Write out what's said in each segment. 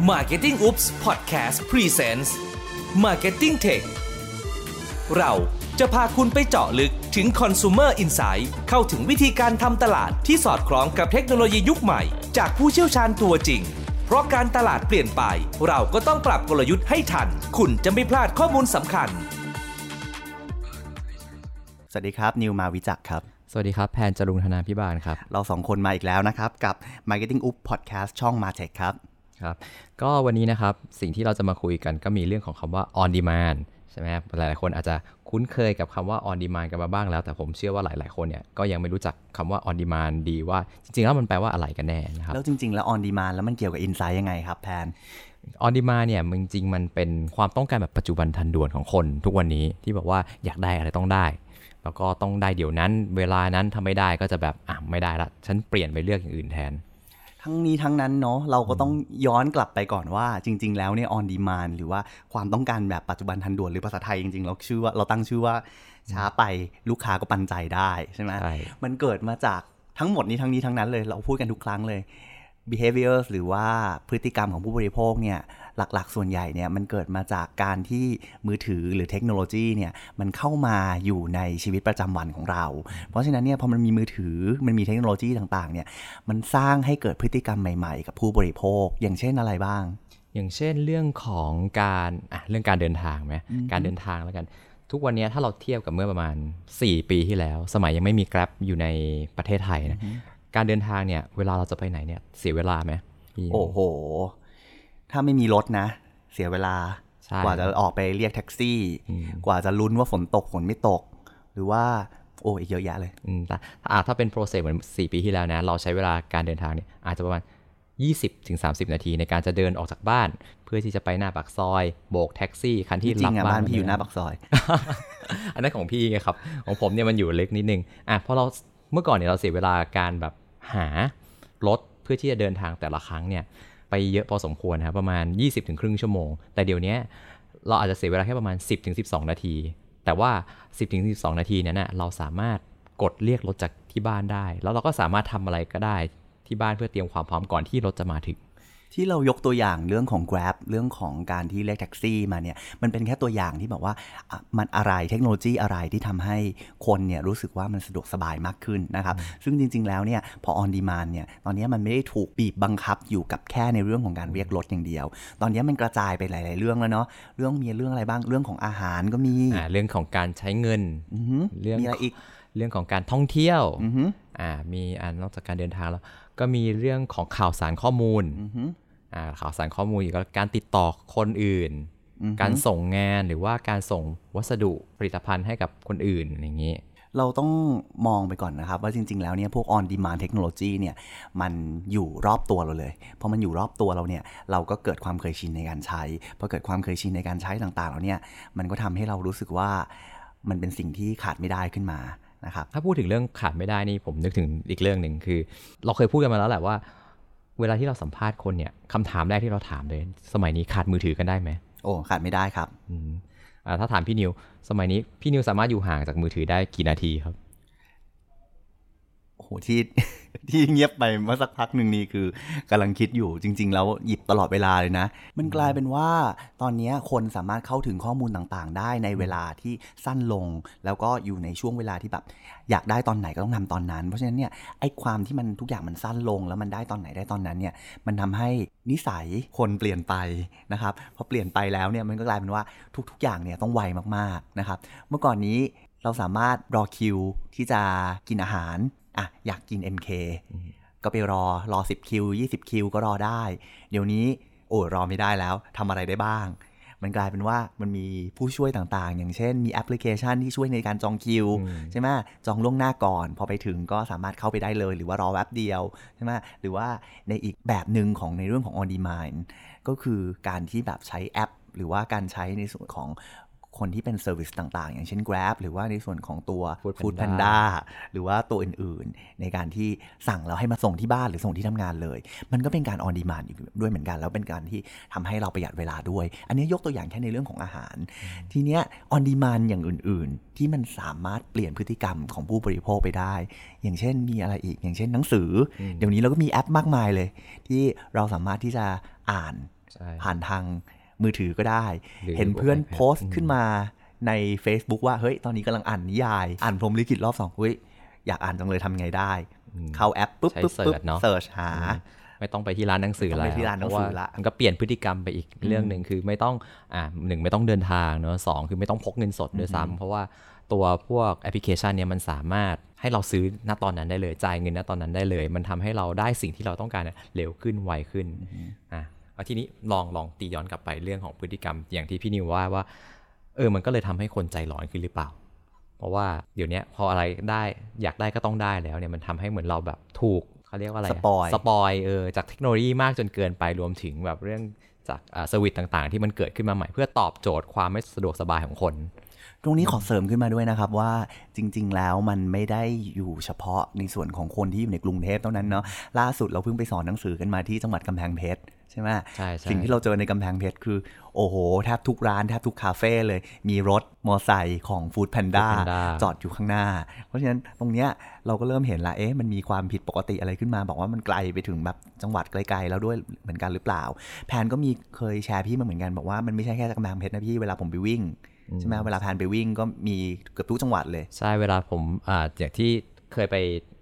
Marketing Oops Podcast Presents Marketing Tech เราจะพาคุณไปเจาะลึกถึง Consumer Insight เข้าถึงวิธีการทำตลาดที่สอดคล้องกับเทคโนโลยียุคใหม่ จากผู้เชี่ยวชาญตัวจริง เพราะการตลาดเปลี่ยนไป เราก็ต้องปรับกลยุทธ์ให้ทัน คุณจะไม่พลาดข้อมูลสำคัญ สวัสดีครับ นิวมาวิจักรครับ สวัสดีครับ แพนจรุงธนาพิบาลครับ เราสองคนมาอีกแล้วนะครับ กับ Marketing Up Podcast ช่อง m a t e c h ครับ ครับก็วันนี้นะครับสิ่งที่เราจะมาคุยกันก็มีเรื่องของคำว่า on demand ใช่ไหมครับหลายๆคนอาจจะคุ้นเคยกับคำว่า on demand กันมาบ้างแล้ว แต่ผมเชื่อว่าหลายๆคนเนี่ยก็ยังไม่รู้จักคำว่า on demand ดีว่าจริงๆ แล้วมันแปลว่าอะไรกันแน่นะครับแล้วจริง ๆ แล้ว On Demand แล้วมันเกี่ยวกับ Insight ยังไงครับแพน on demand เนี่ยมันจริงๆ มันเป็นความต้องการแบบปัจจุบันทันด่วนของคนทุกวันนี้ที่บอกว่าอยากได้อะไรต้องได้ แล้วก็ต้องได้เดี๋ยวนั้น เวลานั้นทำไม่ได้ก็จะแบบอะไม่ได้ละฉันเปลี่ยนไปเลือกอย่างอื่นแทน ทั้งนี้ทั้งนั้นเนาะเราก็ต้องย้อนกลับไปก่อนว่าจริง ๆ แล้วเนี่ย On Demand หรือว่าความต้องการแบบปัจจุบันทันด่วนหรือภาษาไทยจริงๆเราชื่อว่าเราตั้งชื่อว่าช้าไปลูกค้าก็ปันใจได้ใช่ไหมใช่มันเกิดมาจากทั้งหมดนี้ทั้งนี้ทั้งนั้นเลย เราพูดกันทุกครั้งเลย behavior หรือว่าพฤติกรรมของผู้บริโภคเนี่ยหลักๆ ส่วนใหญ่เนี่ยมันเกิดมาจากการที่มือถือหรือเทคโนโลยีเนี่ยมันเข้ามาอยู่ในชีวิตประจำวันของเรา เพราะฉะนั้นเนี่ยพอมันมีมือถือมันมีเทคโนโลยีต่างๆเนี่ยมันสร้างให้เกิดพฤติกรรมใหม่ๆ กับผู้บริโภค อย่างเช่นอะไรบ้าง อย่างเช่นเรื่องของการอะเรื่องการเดินทางไหมการเดินทางแล้วกัน ทุกวันนี้ถ้าเราเทียบกับเมื่อประมาณ 4 ปีที่แล้ว สมัยยังไม่มี Grab อยู่ในประเทศไทยนะ การเดินทางเนี่ย เวลาเราจะไปไหนเนี่ย เสียเวลาไหมพี่โอ้โห ถ้าไม่มีรถนะ เสียเวลาใช่กว่าจะออกไปเรียกแท็กซี่ กว่าจะลุ้นว่าฝนตกฝนไม่ตก หรือว่าโอ้อีกเยอะแยะเลยอืมแต่อะถ้าเป็นโปรเซสเหมือน 4 ปีที่แล้วนะ เราใช้เวลาการเดินทางเนี่ยอาจจะประมาณ 20-30ถึง30นาทีในการจะเดินออกจากบ้าน เพื่อที่จะไปหน้าปากซอย โบกแท็กซี่คันที่จริรับงๆอะบ้าบ้านนพี่อยู่หน้าปากซอย อันนั้นของพี่ไงครับ ของผมเนี่ยมันอยู่เล็กนิดนึงอะเพราะเราเมื่อก่อนเนี่ยเราเสียเวลาการแบบ หารถเพื่อที่จะเดินทางแต่ละครั้งเนี่ยไปเยอะพอสมควรนะครับประมาณ20ถึงครึ่งชั่วโมง แต่เดี๋ยวนี้เราอาจจะเสียเวลาแค่ประมาณ 10ถึง12นาที แต่ว่า 10ถึง12นาทีนั้นนะเราสามารถกดเรียกรถจากที่บ้านได้ แล้วเราก็สามารถทำอะไรก็ได้ที่บ้านเพื่อเตรียมความพร้อมก่อนที่รถจะมาถึง ที่เรายกตัวอย่างเรื่องของ Grab เรื่องของการที่เรียกแท็กซี่มาเนี่ยมันเป็นแค่ตัวอย่างที่แบบว่าอะมันอะไรเทคโนโลยีอะไรที่ทำให้คนเนี่ยรู้สึกว่ามันสะดวกสบายมากขึ้นนะครับซึ่งจริง ๆ แล้วเนี่ยพอ on demand เนี่ยตอนนี้มันไม่ได้ถูกบีบบังคับอยู่กับแค่ในเรื่องของการเรียกรถอย่างเดียว ตอนนี้มันกระจายไปหลาย ๆ เรื่องแล้วเนาะเรื่องมีเรื่องอะไรบ้างเรื่องของอาหารก็มีอ่าเรื่องของการใช้เงินอือหือเรื่องมีอะไรอีกเรื่องของการท่องเที่ยวอือหืออ่ามีอ่านอกจากการเดินทางแล้ว ก็มีเรื่องของข่าวสารข้อมูลอือหืออ่าข่าวสารข้อมูลอีกแล้วการติดต่อคนอื่นอือหือการส่งงานหรือว่าการส่งวัสดุผลิตภัณฑ์ให้กับคนอื่นอย่างนี้ เราต้องมองไปก่อนนะครับ ว่าจริง ๆ แล้วเนี่ยพวก on demand technology เนี่ยมันอยู่รอบตัวเราเลยพอมันอยู่รอบตัวเราเนี่ยเราก็เกิดความเคยชินในการใช้พอเกิดความเคยชินในการใช้ต่างๆแล้วเนี่ยมันก็ทำให้เรารู้สึกว่ามันเป็นสิ่งที่ขาดไม่ได้ขึ้นมา นะครับถ้าพูดถึงเรื่องขาดไม่ได้นี่ผมนึกถึงอีกเรื่องหนึ่งคือ เราเคยพูดกันมาแล้วแหละว่า เวลาที่เราสัมภาษณ์คนเนี่ยคำถามแรกที่เราถามเลย สมัยนี้ขาดมือถือกันได้ไหมโอ้ขาดไม่ได้ครับอืมอ่าถ้าถามพี่นิว สมัยนี้พี่นิวสามารถอยู่ห่างจากมือถือได้กี่นาทีครับ โอ้โหที่ที่เงียบไปเมื่อสักพักหนึ่งนี่คือกำลังคิดอยู่จริง ๆ แล้วหยิบตลอดเวลาเลยนะ มันกลายเป็นว่าตอนนี้คนสามารถเข้าถึงข้อมูลต่างๆ ได้ในเวลาที่สั้นลง แล้วก็อยู่ในช่วงเวลาที่แบบอยากได้ตอนไหนก็ต้องทำตอนนั้น เพราะฉะนั้นเนี่ยไอ้ความที่มันทุกอย่างมันสั้นลง แล้วมันได้ตอนไหนได้ตอนนั้นเนี่ยมันทำให้นิสัยคนเปลี่ยนไปนะครับพอเปลี่ยนไปแล้วเนี่ยมันก็กลายเป็นว่าทุก ๆ อย่างเนี่ยต้องไวมากๆนะครับ เมื่อก่อนนี้เราสามารถรอคิวที่จะกินอาหาร อะอยากกิน MK ก็ไปรอรอ 10 คิว 20 คิวก็รอได้ เดี๋ยวนี้โอ้รอไม่ได้แล้วทำอะไรได้บ้าง มันกลายเป็นว่ามันมีผู้ช่วยต่างๆ อย่างเช่นมีแอปพลิเคชันที่ช่วยในการจองคิว ใช่ไหมจองล่วงหน้าก่อน พอไปถึงก็สามารถเข้าไปได้เลย หรือว่ารอแวบเดียวใช่ไหมหรือว่าในอีกแบบหนึ่งของในเรื่องของ on demand ก็คือการที่แบบใช้แอป หรือว่าการใช้ในส่วนของ คนที่เป็น service ต่างๆ อย่างเช่น Grab หรือว่าในส่วนของตัว Food Food Panda Panda หรือว่าตัวอื่นๆ ในการที่สั่งแล้วให้มาส่งที่บ้านหรือส่งที่ทำงานเลย มันก็เป็นการ on demand อยู่ด้วยเหมือนกัน แล้วเป็นการที่ทำให้เราประหยัดเวลาด้วย อันนี้ยกตัวอย่างแค่ในเรื่องของอาหาร ทีเนี้ย on demand อย่างอื่น ๆ ที่มันสามารถเปลี่ยนพฤติกรรมของผู้บริโภคไปได้ อย่างเช่นมีอะไรอีก อย่างเช่นหนังสืออเดี๋ยวนี้เราก็มีแอปมากมายเลย ที่เราสามารถที่จะอ่านใช่ผ่านทาง มือถือก็ได้หรือเห็นเพื่อน iPad โพสต์ขึ้นมาใน Facebook ว่าเฮ้ยตอนนี้กำลังอ่านนิยาย อ่านพรหมลิขิตรอบสองเฮ้ยอยากอ่านจังเลยทำไงได้ เข้าแอปปุ๊บใช้ปุ๊บปุ๊บ search เนอะเสิร์ชหาไม่ต้องไปที่ร้านหนังสือไม่ต้องแล้วไปที่ร้านหนังสือละเพราะว่ามันก็เปลี่ยนพฤติกรรมไปอีกเรื่องหนึ่งคือไม่ต้องอ่าหนึ่งไม่ต้องเดินทางเนอะสองคือไม่ต้องพกเงินสดด้วยซ้ำเพราะว่าตัวพวกแอปพลิเคชันเนี่ยมันสามารถให้เราซื้อณตอนนั้นได้เลยจ่ายเงินณตอนนั้นได้เลย มันทำให้เราได้สิ่งที่เราต้องการเนี่ยเร็วขึ้นไวขึ้นอะเอา ทีนี้ลองลองตีย้อนกลับไปเรื่องของพฤติกรรม อย่างที่พี่นิวว่าว่า เออมันก็เลยทำให้คนใจร้อนขึ้นหรือเปล่า เพราะว่าเดี๋ยวเนี้ยพออะไรได้อยากได้ก็ต้องได้แล้วเนี่ยมันทำให้เหมือนเราแบบถูกเขาเรียกว่าอะไระ spoil spoil เออจากเทคโนโลยีมากจนเกินไปรวมถึงแบบเรื่องจากอ่าสวิตต่างๆ ที่มันเกิดขึ้นมาใหม่เพื่อตอบโจทย์ความไม่สะดวกสบายของคน ตรงนี้ขอเสริมขึ้นมาด้วยนะครับว่าจริง ๆ แล้วมันไม่ได้อยู่เฉพาะในส่วนของคนที่อยู่ในกรุงเทพเท่านั้นเนาะล่าสุดเราเพิ่งไปสอนหนังสือกันมาที่จังหวัดกำแพงเพชร ใช่ไหมใช่ใช่สิ่งที่เราเจอในกำแพงเพชรคือ โอ้โห แทบทุกร้าน แทบทุกคาเฟ่เลย มีรถมอไซค์ของฟู้ดแพนด้า Foodpanda จอดอยู่ข้างหน้า เพราะฉะนั้นตรงเนี้ยเราก็เริ่มเห็นละเอ๊ะมันมีความผิดปกติอะไรขึ้นมา บอกว่ามันไกลไปถึงแบบจังหวัดไกลๆแล้วด้วยเหมือนกันหรือเปล่า แพนก็มีเคยแชร์พี่มาเหมือนกันบอกว่ามันไม่ใช่แค่กำแพงเพชรนะพี่เวลาผมไปวิ่งใช่ไหมเวลาแพนไปวิ่งก็มีเกือบทุกจังหวัดเลยใช่เวลาผมอ่าอย่างที่เคยไป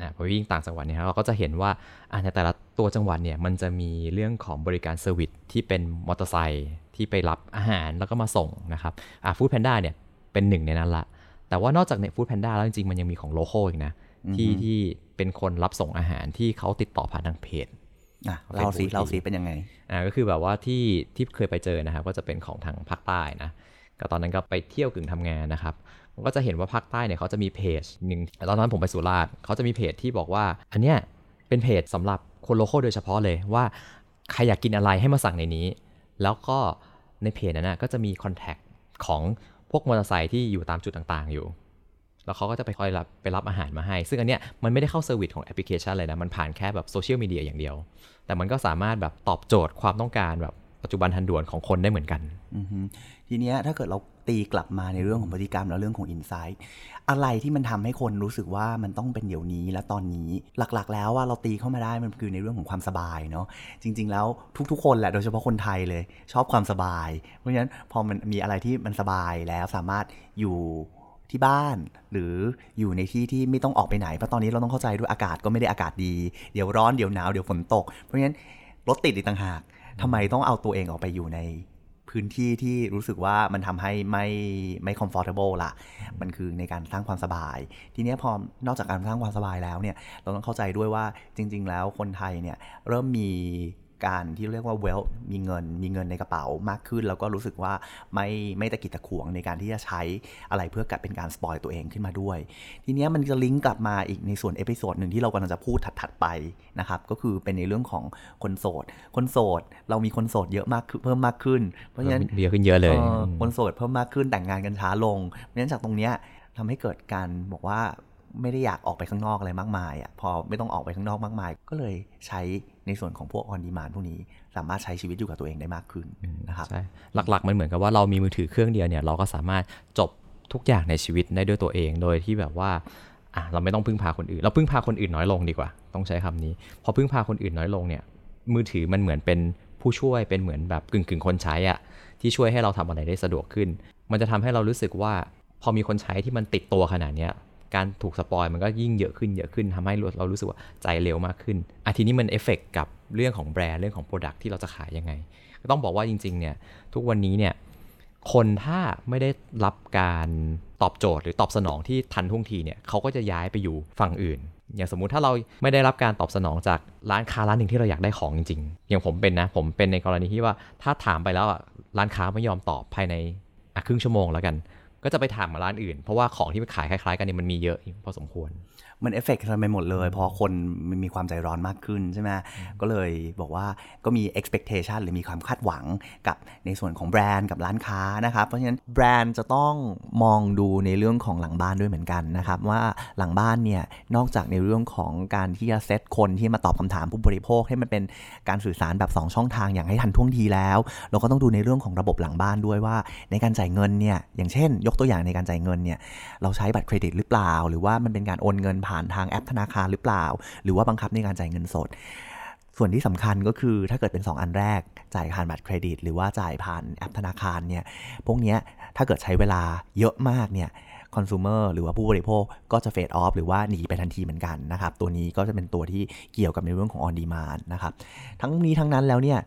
อ่าไปวิ่งต่างจังหวัดเนี่ยครับเราก็จะเห็นว่าอ่าในแต่ละ ตัวจังหวัดเนี่ยมันจะมีเรื่องของบริการ service ที่เป็นมอเตอร์ไซค์ที่ไปรับอาหารแล้วก็มาส่งนะครับอ่าฟู้ดแพนด้าเนี่ยเป็นหนึ่งในนั้นละ แต่ว่านอกจากในฟู้ดแพนด้าแล้วจริงๆ มันยังมีของโลโก้อีกนะ ที่ที่เป็นคนรับส่งอาหารที่เขาติดต่อผ่านทางเพจอะเราสิ Facebook เราสิเป็นยังไงอ่าก็คือแบบว่าที่ที่เคยไปเจอนะครับก็จะเป็นของทางภาคใต้นะก็ตอนนั้นก็ไปเที่ยวกึ่งทำงานนะครับผมก็จะเห็นว่าภาคใต้เนี่ยเขาจะมีเพจหนึ่งตอนนั้นผมไปสุราษฎร์เขาจะมีเพจที่บอกว่า อันเนี้ยเป็นเพจสำหรับ คน local โดยเฉพาะเลยว่าใครอยากกินอะไรให้มาสั่งในนี้ แล้วก็ในเพจนั้นนะก็จะมี contact ของพวกมอเตอร์ไซค์ที่อยู่ตามจุดต่างๆอยู่ แล้วเขาก็จะไปคอยรับไปรับอาหารมาให้ ซึ่งอันเนี้ยมันไม่ได้เข้า service ของแอปพลิเคชันเลยนะ มันผ่านแค่แบบโซเชียลมีเดียอย่างเดียว แต่มันก็สามารถแบบตอบโจทย์ความต้องการแบบ ปัจจุบันทันด่วนของคนได้เหมือนกันทีเนี้ยถ้าเกิดเราตีกลับมาในเรื่องของพฤติกรรม แล้วเรื่องของ insightอะไรที่มันทำให้คนรู้สึกว่ามันต้องเป็นเดี๋ยวนี้และตอนนี้หลักๆ แล้วว่าเราตีเข้ามาได้มันคือในเรื่องของความสบายเนาะจริง ๆ แล้วทุก ๆ คนแหละโดยเฉพาะคนไทยเลย ชอบความสบาย เพราะฉะนั้นพอมันมีอะไรที่มันสบายแล้วสามารถอยู่ที่บ้านหรืออยู่ในที่ที่ไม่ต้องออกไปไหนเพราะตอนนี้เราต้องเข้าใจด้วยอากาศก็ไม่ได้อากาศดี เดี๋ยวร้อนเดี๋ยวหนาวเดี๋ยวฝนตก เพราะฉะนั้นรถติดอีกต่างหาก ทำไมต้องเอาตัวเองออกไปอยู่ในพื้นที่ที่รู้สึกว่ามันทำให้ไม่ไม่ comfortable ละมันคือในการสร้างความสบาย ทีนี้พอนอกจากการสร้างความสบายแล้วเนี่ย เราต้องเข้าใจด้วยว่าจริง ๆ แล้วคนไทยเนี่ยเริ่มมี การที่เรียกว่า wealth มีเงิน มีเงินในกระเป๋ามากขึ้น แล้วก็รู้สึกว่าไม่ไม่ตะขิดตะขวงในการที่จะใช้อะไรเพื่อกัดเป็นการ spoil ตัวเองขึ้นมาด้วย ทีเนี้ยมันจะลิงก์กลับมาอีกในส่วน episode หนึ่งที่เรากำลังจะพูดถัดๆไปนะครับก็คือเป็นในเรื่องของคนโสด คนโสดเรามีคนโสดเยอะมากขึ้นเพิ่มมากขึ้น เพราะฉะนั้นเยอะขึ้นเยอะเลยเออมคนโสดเพิ่มมากขึ้นแต่งงานกันช้าลงเพราะฉะนั้นจากตรงเนี้ยทำให้เกิดการบอกว่า ไม่ได้อยากออกไปข้างนอกอะไรมากมายอะพอไม่ต้องออกไปข้างนอกมากมาย ก็เลยใช้ในส่วนของพวกออนดีมานพวกนี้ สามารถใช้ชีวิตอยู่กับตัวเองได้มากขึ้นนะครับใช่หลักๆ มันเหมือนกับว่าเรามีมือถือเครื่องเดียวเนี่ยเราก็สามารถจบทุกอย่างในชีวิตได้ด้วยตัวเองโดยที่แบบว่าอะเราไม่ต้องพึ่งพาคนอื่น เราพึ่งพาคนอื่นน้อยลงดีกว่า ต้องใช้คำนี้ พอพึ่งพาคนอื่นน้อยลงเนี่ย มือถือมันเหมือนเป็นผู้ช่วยเป็นเหมือนแบบกึ่งกึ่งๆคนใช้อะที่ช่วยให้เราทำอะไรได้สะดวกขึ้น มันจะทำให้เรารู้สึกว่า พอมีคนใช้ที่มันติดตัวขนาดเนี้ย การถูก spoil มันก็ยิ่งเยอะขึ้นเยอะขึ้นทำให้เรารู้สึกว่าใจเร็วมากขึ้นอะทีนี้มันเอฟเฟกกับเรื่องของแบรนด์เรื่องของ product ที่เราจะขายยังไง ก็ต้องบอกว่าจริงๆเนี่ยทุกวันนี้เนี่ยคนถ้าไม่ได้รับการตอบโจทย์หรือตอบสนองที่ทันท่วงทีเนี่ยเขาก็จะย้ายไปอยู่ฝั่งอื่น อย่างสมมุติถ้าเราไม่ได้รับการตอบสนองจากร้านค้าร้านหนึ่งที่เราอยากได้ของจริง ๆ อย่างผมเป็นนะผมเป็นในกรณีที่ว่าถ้าถามไปแล้วอะร้านค้าไม่ยอมตอบภายในครึ่งชั่วโมงแล้วกัน ก็จะไปถามมาร้านอื่น เพราะว่าของที่ขายคล้ายๆ กันเนี่ยมันมีเยอะพอสมควร มันเอฟเฟกต์กันไปหมดเลยเพราะคนมันมีความใจร้อนมากขึ้นใช่ไหมก็เลยบอกว่าก็มี expectation หรือมีความคาดหวังกับในส่วนของแบรนด์กับร้านค้านะครับ เพราะฉะนั้นแบรนด์จะต้องมองดูในเรื่องของหลังบ้านด้วยเหมือนกันนะครับ ว่าหลังบ้านเนี่ยนอกจากในเรื่องของการที่จะเซตคนที่มาตอบคำถามผู้บริโภคให้มันเป็นการสื่อสารแบบ 2 ช่องทางอย่างให้ทันท่วงทีแล้ว เราก็ต้องดูในเรื่องของระบบหลังบ้านด้วยว่า ในการจ่ายเงินเนี่ยอย่างเช่นยกตัวอย่างในการจ่ายเงินเนี่ยเราใช้บัตรเครดิตหรือเปล่า หรือว่ามันเป็นการโอนเงินผ่านทางแอปธนาคารหรือเปล่า หรือว่าบังคับในการจ่ายเงินสด ส่วนที่สำคัญก็คือถ้าเกิดเป็น 2 อันแรกจ่ายผ่านบัตรเครดิต หรือว่าจ่ายผ่านแอปธนาคารเนี่ยพวกนี้ถ้าเกิดใช้เวลาเยอะมากเนี่ยคอน sumer หรือว่าผู้บริโภคก็จะเฟดออฟหรือว่าหนีไปทันทีเหมือนกันนะครับ ตัวนี้ก็จะเป็นตัวที่เกี่ยวกับในเรื่องของ on demand นะครับ ทั้งนี้ทั้งนั้นแล้วเนี่ย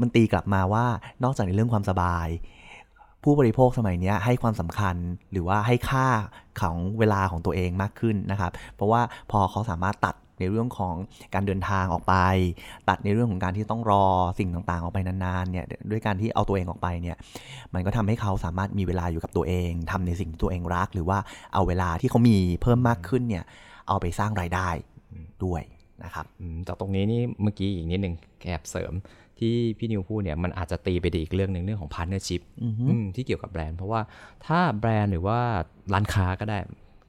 มันตีกลับมาว่านอกจากในเรื่องความสบาย ผู้บริโภคสมัยนี้ให้ความสำคัญหรือว่าให้ค่าของเวลาของตัวเองมากขึ้นนะครับ เพราะว่าพอเขาสามารถตัดในเรื่องของการเดินทางออกไป ตัดในเรื่องของการที่ต้องรอสิ่งต่างๆ ออกไปนานๆเนี่ยด้วยการที่เอาตัวเองออกไปเนี่ยมันก็ทำให้เขาสามารถมีเวลาอยู่กับตัวเองทำในสิ่งที่ตัวเองรัก หรือว่าเอาเวลาที่เขามีเพิ่มมากขึ้นเนี่ยเอาไปสร้างรายได้ด้วยนะครับจากตรงนี้นี่เมื่อกี้อีกนิดหนึ่งแอบเสริม ที่พี่นิวพูดเนี่ยมันอาจจะตีไปอีกเรื่องหนึ่งเรื่องของพาร์ n เนอร์ชิพที่เกี่ยวกับแบรนด์ เพราะว่าถ้าแบรนด์หรือว่าร้านค้าก็ได้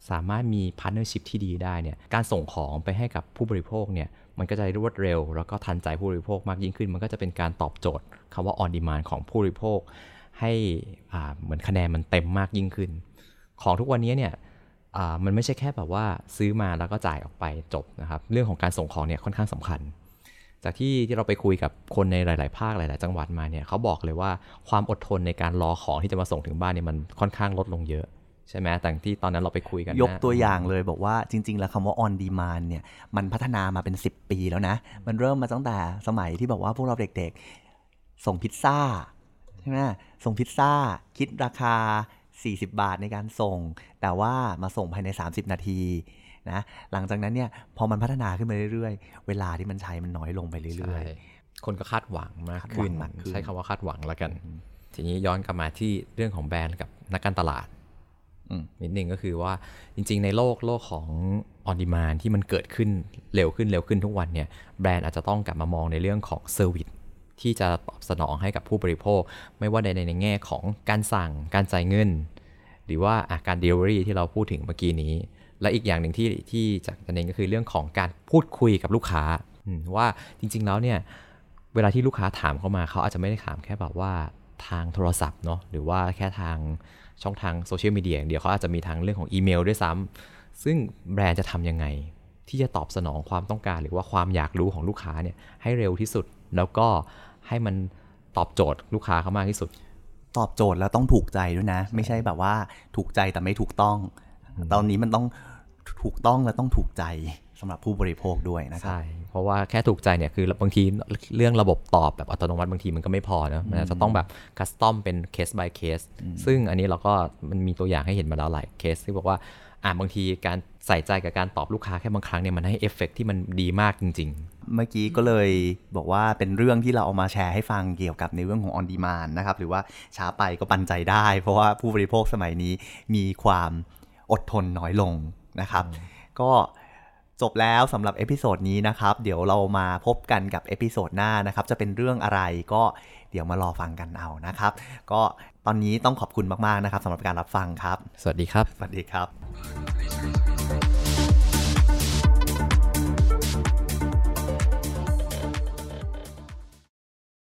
สามารถมีพาร์ n เนอร์ชิพที่ดีได้เนี่ยการส่งของไปให้กับผู้บริโภคเนี่ยมันก็จะรวดเร็ว แล้วก็ทันใจผู้บริโภคมากยิ่งขึ้น มันก็จะเป็นการตอบโจทย์คำว่า on demand ของผู้บริโภค ให้อ่าเหมือนคะแนนมันเต็มมากยิ่งขึ้น ของทุกวันนี้เนี่ยอ่ามันไม่ใช่แค่แบบว่าซื้อมาแล้วก็จ่ายออกไปจบนะครับ เรื่องของการส่งของเนี่ยค่อนข้างสำคัญ จากที่ที่เราไปคุยกับคนในหลาย ๆ ภาคหลาย ๆ จังหวัดมาเนี่ยเขาบอกเลยว่าความอดทนในการรอของที่จะมาส่งถึงบ้านเนี่ยมันค่อนข้างลดลงเยอะใช่ไหมแต่ที่ตอนนั้นเราไปคุยกัน ยกตัวอย่างเลยบอกว่าจริง ๆ แล้วคำว่า on demand เนี่ยมันพัฒนามาเป็น 10 ปีแล้วนะ มันเริ่มมาตั้งแต่สมัยที่บอกว่าพวกเราเด็ก ๆ ส่งพิซซ่าใช่ไหมส่งพิซซ่า คิดราคา 40 บาทในการส่ง แต่ว่ามาส่งภายใน 30 นาที นะหลังจากนั้นเนี่ยพอมันพัฒนาขึ้นมาเรื่อยๆ เวลาที่มันใช้มันน้อยลงไปเรื่ใช่อยคนก็คาดหวังมากคาดหวัขึ้งนมากขึ้นใช้คำว่าคาดหวังแล้วกัน ทีนี้ย้อนกลับมาที่เรื่องของแบรนด์กับนักการตลาดอืมนิดนึงก็คือว่าจริง ๆ ในโลกโลกของ on demand ที่มันเกิดขึ้นเร็วขึ้นเร็วขึ้นทุกวันเนี่ยแบรนด์อาจจะต้องกลับมามองในเรื่องของ service ที่จะตอบสนองให้กับผู้บริโภค ไม่ว่าในในในแง่ของการสั่งการจ่ายเงิน หรือว่าอะการ delivery ที่เราพูดถึงเมื่อกี้นี้ และอีกอย่างหนึ่งที่ที่จากนันเองก็คือเรื่องของการพูดคุยกับลูกค้าอืมว่าจริง ๆ แล้วเนี่ยเวลาที่ลูกค้าถามเข้ามาเขาอาจจะไม่ได้ถามแค่แบบว่าทางโทรศัพท์เนาะหรือว่าแค่ทางช่องทางโซเชียลมีเดียอย่างเดียวเขาอาจจะมีทางเรื่องของอีเมลด้วยซ้ำซึ่งแบรนด์จะทำยังไง ที่จะตอบสนองความต้องการ หรือว่าความอยากรู้ของลูกค้าเนี่ยให้เร็วที่สุด แล้วก็ให้มันตอบโจทย์ลูกค้าเขามากที่สุดๆตอบโจทย์แล้วต้องถูกใจด้วยนะ ไม่ใช่แบบว่าถูกใจแต่ไม่ถูกต้อง ตอนนี้มันต้อง ถูกต้องและต้องถูกใจสำหรับผู้บริโภคด้วยนะครับใช่เพราะว่าแค่ถูกใจเนี่ยคือบางทีเรื่องระบบตอบแบบอัตโนมัติบางทีมันก็ไม่พอนะมันอาจจะต้องแบบคัสตอมเป็นเคส by เคสซึ่งอันนี้เราก็มันมีตัวอย่างให้เห็นมาแล้วหลายเคสที่บอกว่าอ่าบางทีการใส่ใจกับการตอบลูกค้าแค่บางครั้งเนี่ยมันให้เอฟเฟก ที่ี่มันดีมากจริงเมื่อกี้ก็เลยบอกว่าเป็นเรื่องที่เราเอามาแชร์ให้ฟังเกี่ยวกับในเรื่องของ on demand นะครับ หรือว่าช้าไปก็ปันใจได้ เพราะว่าผู้บริโภคสมัยนี้มีความอดทนน้อยลง นะครับ ก็จบแล้วสำหรับ episode นี้นะครับ เดี๋ยวเรามาพบกันกับ episode หน้านะครับ จะเป็นเรื่องอะไรก็เดี๋ยวมารอฟังกันเอานะครับ ก็ตอนนี้ต้องขอบคุณมาก ๆ นะครับสำหรับการรับฟังครับๆสวัสดีครับ สวัสดีครับ